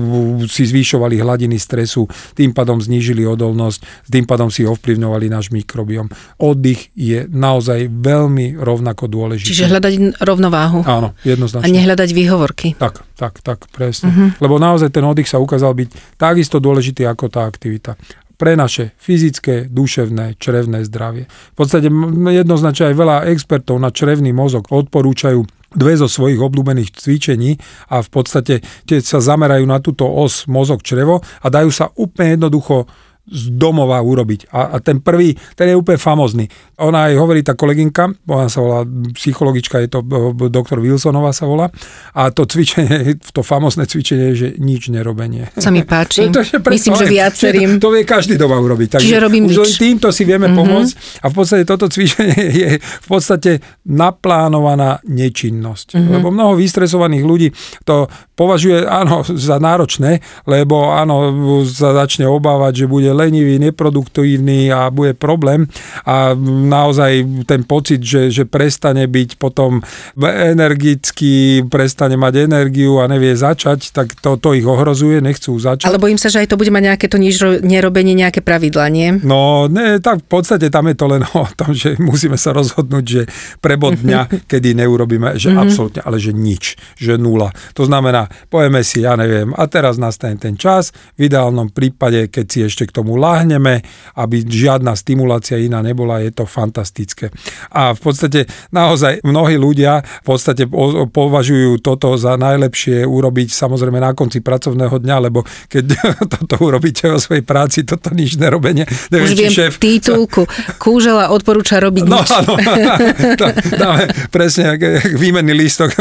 [SPEAKER 2] si zvýšovali hladinu hladiny stresu, tým pádom znížili odolnosť, tým pádom si ovplyvňovali náš mikrobiom. Oddych je naozaj veľmi rovnako dôležitý.
[SPEAKER 1] Čiže hľadať rovnováhu.
[SPEAKER 2] Áno, jednoznačne.
[SPEAKER 1] A nehľadať výhovorky.
[SPEAKER 2] Tak, tak, tak, presne. Uh-huh. Lebo naozaj ten oddych sa ukázal byť takisto dôležitý ako tá aktivita pre naše fyzické, duševné, črevné zdravie. V podstate jednoznačne aj veľa expertov na črevný mozog odporúčajú dve zo svojich obľúbených cvičení a v podstate tie sa zamerajú na túto os mozog črevo a dajú sa úplne jednoducho z domova urobiť. A, a ten prvý, ten je úplne famozný. Ona aj hovorí, tá kolegynka, ona sa volá psychologička, je to doktor Wilsonová sa volá, a to cvičenie, [LAUGHS] to famozné cvičenie je, že nič nerobenie.
[SPEAKER 1] Sa mi [LAUGHS] páči. to, to, Myslím, že [LAUGHS] viacerým.
[SPEAKER 2] To, to vie každý doma urobiť.
[SPEAKER 1] Takže Čiže robím už
[SPEAKER 2] nič. týmto si vieme mm-hmm. pomôcť a v podstate toto cvičenie je v podstate naplánovaná nečinnosť. Mm-hmm. Lebo mnoho vystresovaných ľudí to považuje, áno, za náročné, lebo áno, sa začne obávať, že bude lenivý, neproduktívny a bude problém a naozaj ten pocit, že, že prestane byť potom energický, prestane mať energiu a nevie začať, tak to, to ich ohrozuje, nechcú začať.
[SPEAKER 1] Ale bojím sa, že aj to bude mať nejaké to nič nerobenie, nejaké pravidla, nie?
[SPEAKER 2] No, ne, tak v podstate tam je to len [LAUGHS] o tom, že musíme sa rozhodnúť, že prebod dňa, [LAUGHS] kedy neurobíme, že mm-hmm. absolútne, ale že nič, že nula. To znamená, a povieme si, ja neviem, a teraz nastane ten čas, v ideálnom prípade, keď si ešte k tomu láhneme, aby žiadna stimulácia iná nebola, je to fantastické. A v podstate naozaj mnohí ľudia v podstate považujú toto za najlepšie urobiť samozrejme na konci pracovného dňa, lebo keď [LAUGHS] toto urobíte vo svojej práci, toto nič nerobenie.
[SPEAKER 1] Neviem, Už viem šéf... titulku. Kúžela odporúča robiť no, nič. Áno, [LAUGHS] [LAUGHS]
[SPEAKER 2] dáme presne výmenný lístok.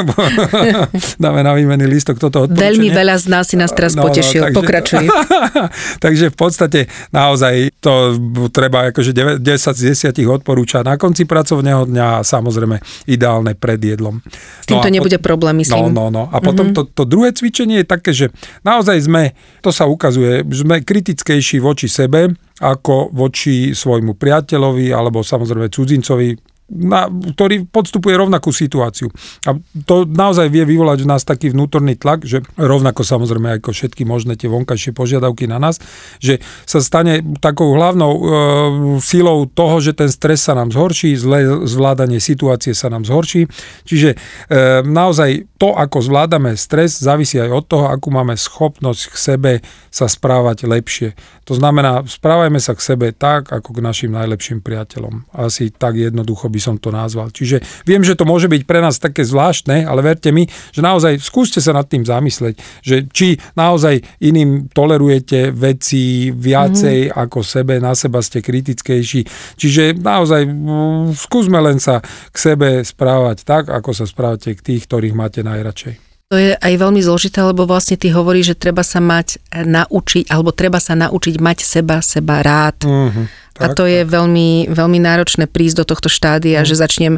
[SPEAKER 2] dáme na výmenný lístok toto odporúčanie.
[SPEAKER 1] Veľmi veľa z nás si nás teraz no, no potešil. No, takže, Pokračuj. [LAUGHS]
[SPEAKER 2] takže v podstate naozaj to treba akože 10 z 10 odporúča na konci pracovného dňa a samozrejme ideálne pred jedlom.
[SPEAKER 1] S týmto no nebude problém, myslím.
[SPEAKER 2] No, no, no. A potom mm-hmm. to, to druhé cvičenie je také, že naozaj sme, to sa ukazuje, sme kritickejší voči sebe, ako voči svojmu priateľovi alebo samozrejme cudzincovi, na, ktorý podstupuje rovnakú situáciu. A to naozaj vie vyvolať v nás taký vnútorný tlak, že rovnako samozrejme ako všetky možné tie vonkajšie požiadavky na nás, že sa stane takou hlavnou e, silou toho, že ten stres sa nám zhorší, zlé zvládanie situácie sa nám zhorší. Čiže e, naozaj to, ako zvládame stres, závisí aj od toho, akú máme schopnosť k sebe sa správať lepšie. To znamená, správajme sa k sebe tak, ako k našim najlepším priateľom. Asi tak jednoducho by som to nazval. Čiže viem, že to môže byť pre nás také zvláštne, ale verte mi, že naozaj skúste sa nad tým zamysleť, že či naozaj iným tolerujete veci viacej mm-hmm. ako sebe, na seba ste kritickejší. Čiže naozaj mm, skúsme len sa k sebe správať tak, ako sa správate k tých, ktorých máte najradšej.
[SPEAKER 1] To je aj veľmi zložité, lebo vlastne ty hovoríš, že treba sa mať naučiť, alebo treba sa naučiť mať seba, seba rád. Uh-huh. Tak, a to tak. je veľmi, veľmi náročné prísť do tohto štádia, uh-huh. že začnem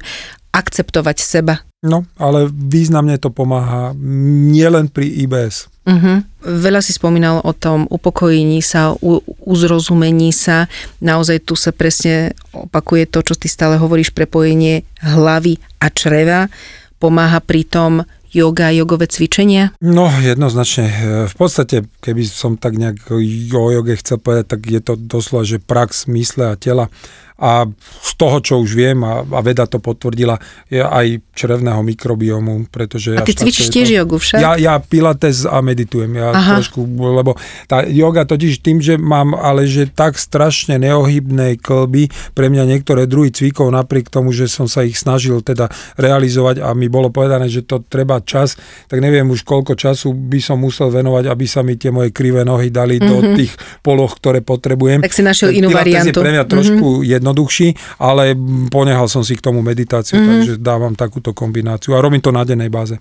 [SPEAKER 1] akceptovať seba.
[SPEAKER 2] No, ale významne to pomáha nielen pri IBS.
[SPEAKER 1] Uh-huh. Veľa si spomínal o tom upokojení sa, u, uzrozumení sa. Naozaj tu sa presne opakuje to, čo ty stále hovoríš, prepojenie hlavy a čreva. Pomáha pri tom yoga, jogové cvičenia?
[SPEAKER 2] No, jednoznačne. V podstate, keby som tak nejak o joge chcel povedať, tak je to doslova, že prax mysle a tela a z toho, čo už viem a, a veda to potvrdila, je aj črevného mikrobiomu, pretože...
[SPEAKER 1] A ty ja cvičíš tiež jogu však?
[SPEAKER 2] Ja, ja pilates a meditujem, ja Aha. trošku, lebo tá yoga totiž tým, že mám ale že tak strašne neohybné klby, pre mňa niektoré druhy cvikov, napriek tomu, že som sa ich snažil teda realizovať a mi bolo povedané, že to treba čas, tak neviem už koľko času by som musel venovať, aby sa mi tie moje krivé nohy dali mm-hmm. do mhm. tých poloh, ktoré potrebujem.
[SPEAKER 1] Tak si našiel inú
[SPEAKER 2] variantu. je pre mňa trošku mm-hmm jednoduchší, ale ponehal som si k tomu meditáciu, mm-hmm. takže dávam takúto kombináciu a robím to na dennej báze.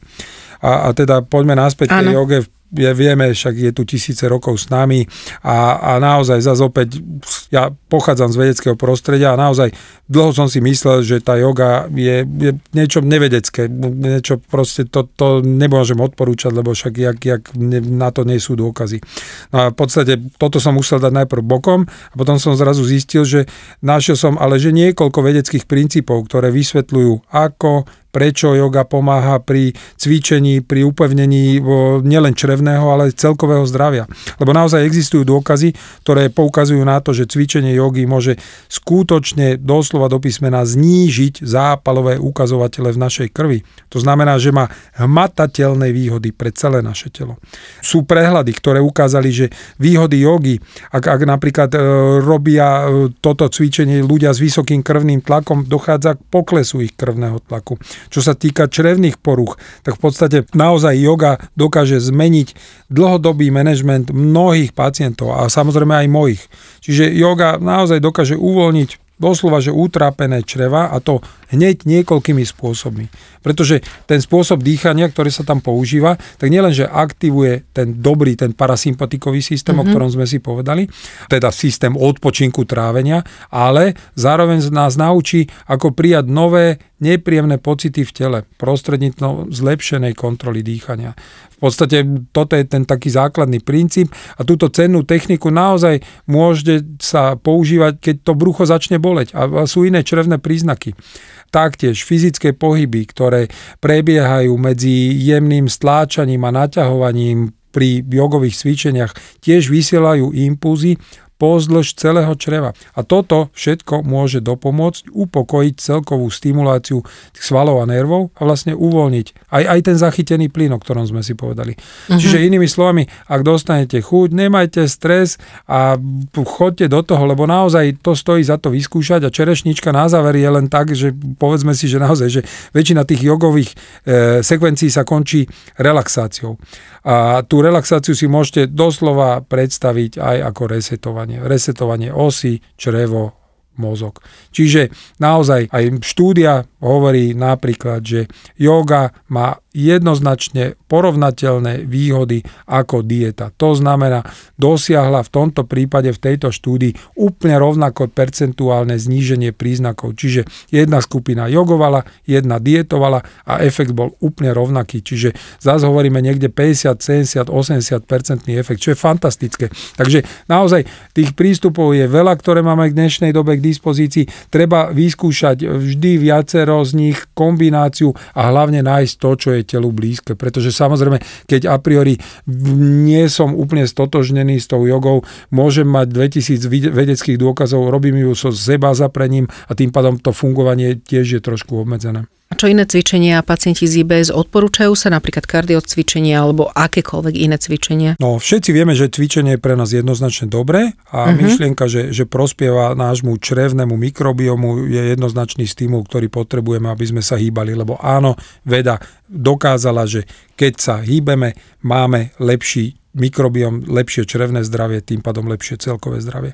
[SPEAKER 2] A, a teda poďme naspäť k tej joge je, vieme, však je tu tisíce rokov s nami a, a naozaj zase opäť, ja pochádzam z vedeckého prostredia a naozaj dlho som si myslel, že tá yoga je, je niečo nevedecké, niečo proste to, to nemôžem odporúčať, lebo však jak, jak na to nie sú dôkazy. No a v podstate toto som musel dať najprv bokom a potom som zrazu zistil, že našiel som ale že niekoľko vedeckých princípov, ktoré vysvetľujú, ako prečo yoga pomáha pri cvičení, pri upevnení nielen črevného, ale celkového zdravia. Lebo naozaj existujú dôkazy, ktoré poukazujú na to, že cvičenie jogy môže skutočne doslova do písmena znížiť zápalové ukazovatele v našej krvi. To znamená, že má hmatateľné výhody pre celé naše telo. Sú prehľady, ktoré ukázali, že výhody jogy, ak, ak napríklad e, robia e, toto cvičenie ľudia s vysokým krvným tlakom, dochádza k poklesu ich krvného tlaku. Čo sa týka črevných poruch, tak v podstate naozaj yoga dokáže zmeniť dlhodobý manažment mnohých pacientov a samozrejme aj mojich. Čiže yoga naozaj dokáže uvoľniť doslova, že utrápené čreva a to hneď niekoľkými spôsobmi. Pretože ten spôsob dýchania, ktorý sa tam používa, tak nielenže aktivuje ten dobrý, ten parasympatikový systém, mm-hmm. o mhm. ktorom sme si povedali, teda systém odpočinku trávenia, ale zároveň nás naučí, ako prijať nové nepríjemné pocity v tele prostredníctvom zlepšenej kontroly dýchania. V podstate toto je ten taký základný princíp a túto cennú techniku naozaj môžete sa používať, keď to brucho začne boleť a sú iné črevné príznaky. Taktiež fyzické pohyby, ktoré prebiehajú medzi jemným stláčaním a naťahovaním pri jogových cvičeniach tiež vysielajú impulzy pozdĺž celého čreva. A toto všetko môže dopomôcť upokojiť celkovú stimuláciu svalov a nervov a vlastne uvoľniť aj, aj ten zachytený plyn, o ktorom sme si povedali. Uh-huh. Čiže inými slovami, ak dostanete chuť, nemajte stres a chodte do toho, lebo naozaj to stojí za to vyskúšať a čerešnička na záver je len tak, že povedzme si, že naozaj, že väčšina tých jogových e, sekvencií sa končí relaxáciou. A tú relaxáciu si môžete doslova predstaviť aj ako resetovanie. Resetovanie osy, črevo, mozog. Čiže naozaj aj štúdia hovorí napríklad, že yoga má jednoznačne porovnateľné výhody ako dieta. To znamená, dosiahla v tomto prípade v tejto štúdii úplne rovnako percentuálne zníženie príznakov. Čiže jedna skupina jogovala, jedna dietovala a efekt bol úplne rovnaký. Čiže zase hovoríme niekde 50, 70, 80 percentný efekt, čo je fantastické. Takže naozaj tých prístupov je veľa, ktoré máme k dnešnej dobe k dispozícii. Treba vyskúšať vždy viacero z nich, kombináciu a hlavne nájsť to, čo je telu blízke. Pretože samozrejme, keď a priori nie som úplne stotožnený s tou jogou, môžem mať 2000 vedeckých dôkazov, robím ju so seba zaprením a tým pádom to fungovanie tiež je trošku obmedzené.
[SPEAKER 1] A čo iné cvičenia pacienti z IBS odporúčajú sa, napríklad kardiocvičenia alebo akékoľvek iné cvičenia?
[SPEAKER 2] No, všetci vieme, že cvičenie je pre nás jednoznačne dobré a uh-huh. myšlienka, že, že prospieva nášmu črevnému mikrobiomu je jednoznačný stimul, ktorý potrebujeme, aby sme sa hýbali, lebo áno, veda dokázala, že keď sa hýbeme, máme lepší mikrobiom, lepšie črevné zdravie, tým pádom lepšie celkové zdravie.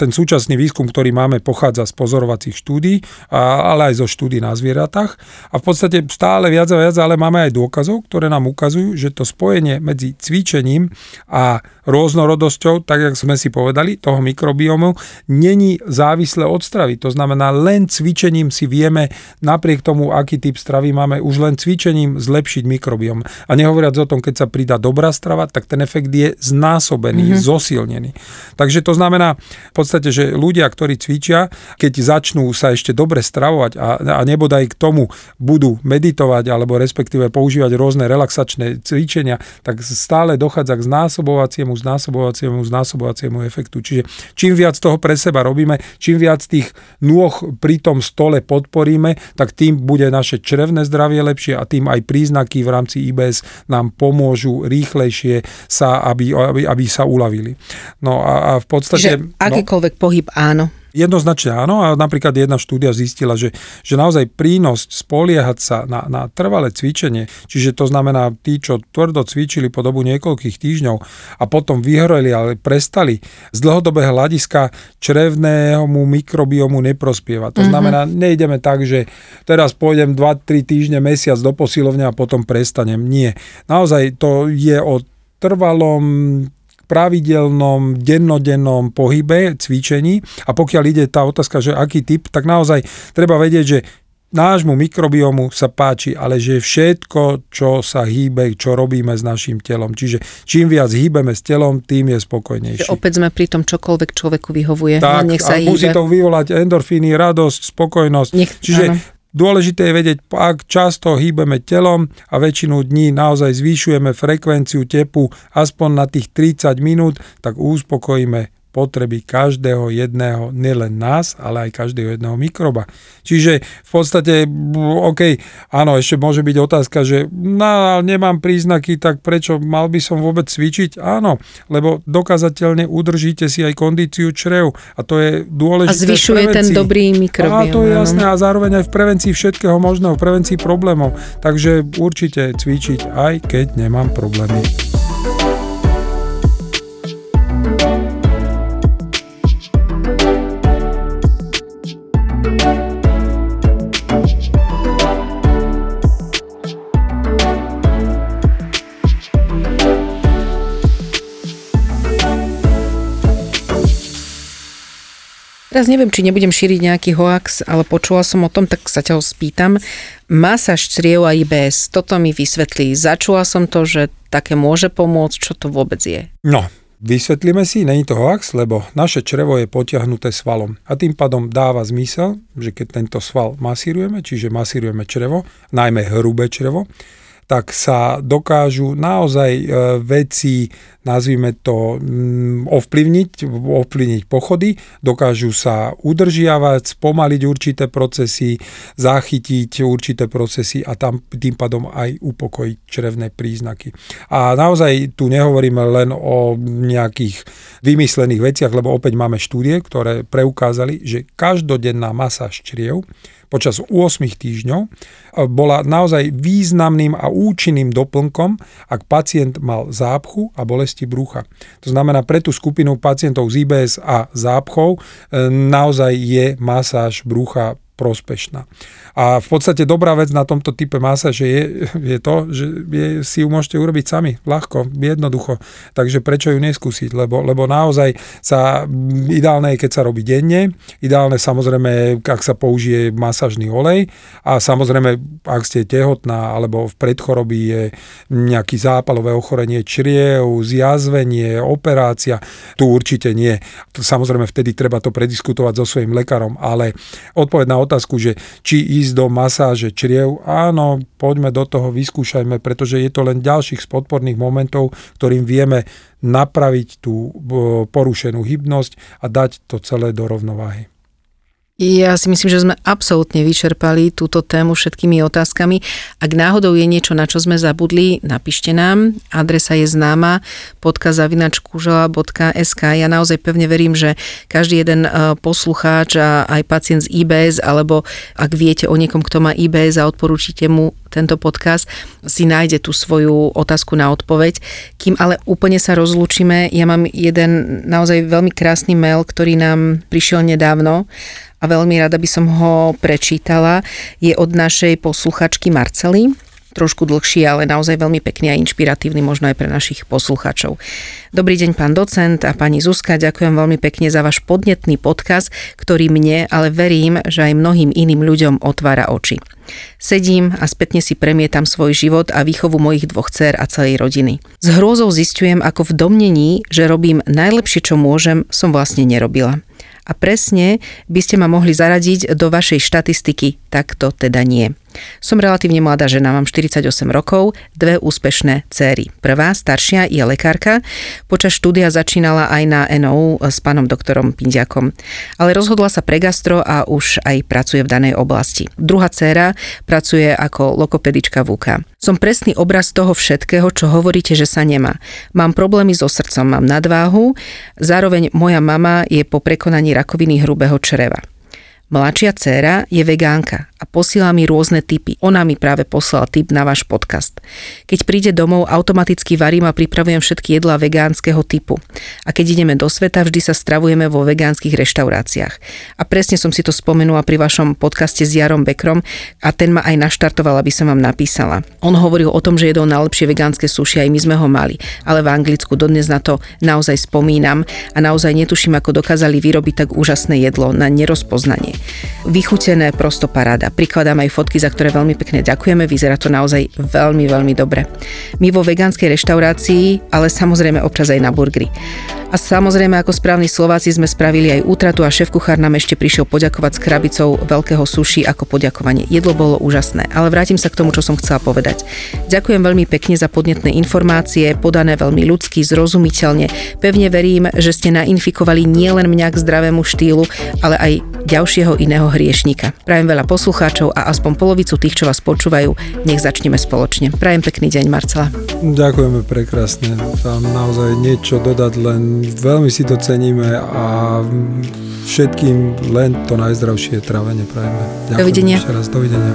[SPEAKER 2] Ten súčasný výskum, ktorý máme, pochádza z pozorovacích štúdí, ale aj zo štúdí na zvieratách. A v podstate stále viac a viac, ale máme aj dôkazov, ktoré nám ukazujú, že to spojenie medzi cvičením a rôznorodosťou, tak jak sme si povedali, toho mikrobiomu, není závislé od stravy. To znamená, len cvičením si vieme, napriek tomu, aký typ stravy máme, už len cvičením zlepšiť mikrobiom. A nehovoriac o tom, keď sa pridá dobrá strava, tak ten efekt je znásobený, mm-hmm. zosilnený. Takže to znamená, v podstate, že ľudia, ktorí cvičia, keď začnú sa ešte dobre stravovať a, a nebodaj k tomu budú meditovať alebo respektíve používať rôzne relaxačné cvičenia, tak stále dochádza k znásobovaciemu, znásobovaciemu, znásobovaciemu efektu. Čiže čím viac toho pre seba robíme, čím viac tých nôh pri tom stole podporíme, tak tým bude naše črevné zdravie lepšie a tým aj príznaky v rámci IBS nám pomôžu rýchlejšie sa, aby, aby, aby sa uľavili. No a, a v podstate...
[SPEAKER 1] Že akýkoľvek akýkoľvek pohyb áno.
[SPEAKER 2] Jednoznačne áno a napríklad jedna štúdia zistila, že, že naozaj prínos spoliehať sa na, na trvalé cvičenie, čiže to znamená tí, čo tvrdo cvičili po dobu niekoľkých týždňov a potom vyhoreli, ale prestali, z dlhodobého hľadiska črevného mikrobiomu neprospieva. To mm-hmm. znamená, nejdeme tak, že teraz pôjdem 2-3 týždne, mesiac do posilovne a potom prestanem. Nie. Naozaj to je o trvalom pravidelnom, dennodennom pohybe, cvičení a pokiaľ ide tá otázka, že aký typ, tak naozaj treba vedieť, že nášmu mikrobiomu sa páči, ale že všetko, čo sa hýbe, čo robíme s našim telom. Čiže čím viac hýbeme s telom, tým je spokojnejší.
[SPEAKER 1] Že opäť sme pri tom, čokoľvek človeku vyhovuje.
[SPEAKER 2] Tak, nech sa a hýbe. musí to vyvolať endorfíny, radosť, spokojnosť. Nech, Čiže áno. Dôležité je vedieť, ak často hýbeme telom a väčšinu dní naozaj zvýšujeme frekvenciu tepu aspoň na tých 30 minút, tak uspokojíme potreby každého jedného, nielen nás, ale aj každého jedného mikroba. Čiže v podstate, OK, áno, ešte môže byť otázka, že no, nemám príznaky, tak prečo mal by som vôbec cvičiť? Áno, lebo dokazateľne udržíte si aj kondíciu črev a to je dôležité.
[SPEAKER 1] A zvyšuje ten dobrý mikrobiom.
[SPEAKER 2] A to je jasné a zároveň aj v prevencii všetkého možného, v prevencii problémov. Takže určite cvičiť, aj keď nemám problémy.
[SPEAKER 1] Teraz neviem, či nebudem šíriť nejaký hoax, ale počula som o tom, tak sa ťa ho spýtam. Masáž čriev a IBS, toto mi vysvetlí. Začula som to, že také môže pomôcť, čo to vôbec je.
[SPEAKER 2] No, Vysvetlíme si, není to hoax, lebo naše črevo je potiahnuté svalom a tým pádom dáva zmysel, že keď tento sval masírujeme, čiže masírujeme črevo, najmä hrubé črevo, tak sa dokážu naozaj e, veci nazvime to, mm, ovplyvniť, ovplyvniť pochody, dokážu sa udržiavať, spomaliť určité procesy, zachytiť určité procesy a tam tým pádom aj upokojiť črevné príznaky. A naozaj tu nehovoríme len o nejakých vymyslených veciach, lebo opäť máme štúdie, ktoré preukázali, že každodenná masáž čriev počas 8 týždňov e, bola naozaj významným a účinným doplnkom, ak pacient mal zápchu a bolesti brucha. To znamená, pre tú skupinu pacientov z IBS a zápchov e, naozaj je masáž brucha prospešná. A v podstate dobrá vec na tomto type masáže je, je to, že je, si ju môžete urobiť sami, ľahko, jednoducho. Takže prečo ju neskúsiť? Lebo, lebo naozaj sa ideálne je, keď sa robí denne. Ideálne samozrejme, ak sa použije masážny olej. A samozrejme, ak ste tehotná alebo v predchorobí je nejaký zápalové ochorenie čriev, zjazvenie, operácia, tu určite nie. Samozrejme, vtedy treba to prediskutovať so svojím lekárom, ale odpoveď na otázku, že či ísť do masáže čriev. Áno, poďme do toho, vyskúšajme, pretože je to len ďalších z podporných momentov, ktorým vieme napraviť tú porušenú hybnosť a dať to celé do rovnováhy.
[SPEAKER 1] Ja si myslím, že sme absolútne vyčerpali túto tému všetkými otázkami. Ak náhodou je niečo, na čo sme zabudli, napíšte nám. Adresa je známa podkazavinačkužela.sk Ja naozaj pevne verím, že každý jeden e, poslucháč a aj pacient z IBS, alebo ak viete o niekom, kto má IBS a odporúčite mu tento podcast, si nájde tú svoju otázku na odpoveď. Kým ale úplne sa rozlúčime, ja mám jeden naozaj veľmi krásny mail, ktorý nám prišiel nedávno a veľmi rada by som ho prečítala. Je od našej posluchačky Marcely trošku dlhší, ale naozaj veľmi pekný a inšpiratívny možno aj pre našich poslucháčov. Dobrý deň, pán docent a pani Zuzka, ďakujem veľmi pekne za váš podnetný podkaz, ktorý mne, ale verím, že aj mnohým iným ľuďom otvára oči. Sedím a spätne si premietam svoj život a výchovu mojich dvoch dcer a celej rodiny. S hrôzou zistujem, ako v domnení, že robím najlepšie, čo môžem, som vlastne nerobila a presne by ste ma mohli zaradiť do vašej štatistiky, tak to teda nie. Som relatívne mladá žena, mám 48 rokov, dve úspešné céry. Prvá, staršia, je lekárka. Počas štúdia začínala aj na NOU s pánom doktorom Pindiakom. Ale rozhodla sa pre gastro a už aj pracuje v danej oblasti. Druhá dcéra pracuje ako lokopedička v UK. Som presný obraz toho všetkého, čo hovoríte, že sa nemá. Mám problémy so srdcom, mám nadváhu, zároveň moja mama je po prekonaní rakoviny hrubého čreva. Mladšia dcéra je vegánka a posiela mi rôzne typy. Ona mi práve poslala tip na váš podcast. Keď príde domov, automaticky varím a pripravujem všetky jedlá vegánskeho typu. A keď ideme do sveta, vždy sa stravujeme vo vegánskych reštauráciách. A presne som si to spomenula pri vašom podcaste s Jarom Bekrom a ten ma aj naštartoval, aby som vám napísala. On hovoril o tom, že jedol najlepšie vegánske suši, aj my sme ho mali, ale v Anglicku dodnes na to naozaj spomínam a naozaj netuším, ako dokázali vyrobiť tak úžasné jedlo na nerozpoznanie. Vychutené, prosto paráda. Prikladám aj fotky, za ktoré veľmi pekne ďakujeme, vyzerá to naozaj veľmi, veľmi dobre. My vo vegánskej reštaurácii, ale samozrejme občas aj na burgery. A samozrejme, ako správni Slováci sme spravili aj útratu a šéf-kuchár nám ešte prišiel poďakovať s krabicou veľkého suši ako poďakovanie. Jedlo bolo úžasné, ale vrátim sa k tomu, čo som chcela povedať. Ďakujem veľmi pekne za podnetné informácie, podané veľmi ľudsky, zrozumiteľne. Pevne verím, že ste nainfikovali nielen mňa k zdravému štýlu, ale aj ďalšieho iného hriešnika. Prajem veľa poslucháčov a aspoň polovicu tých, čo vás počúvajú, nech začneme spoločne. Prajem pekný deň, Marcela.
[SPEAKER 2] Ďakujeme prekrásne. Tam naozaj niečo dodať len veľmi si to ceníme a všetkým len to najzdravšie trávenie prajeme.
[SPEAKER 1] Ďakujem Dovidenia.
[SPEAKER 2] Ešte raz, dovidenia.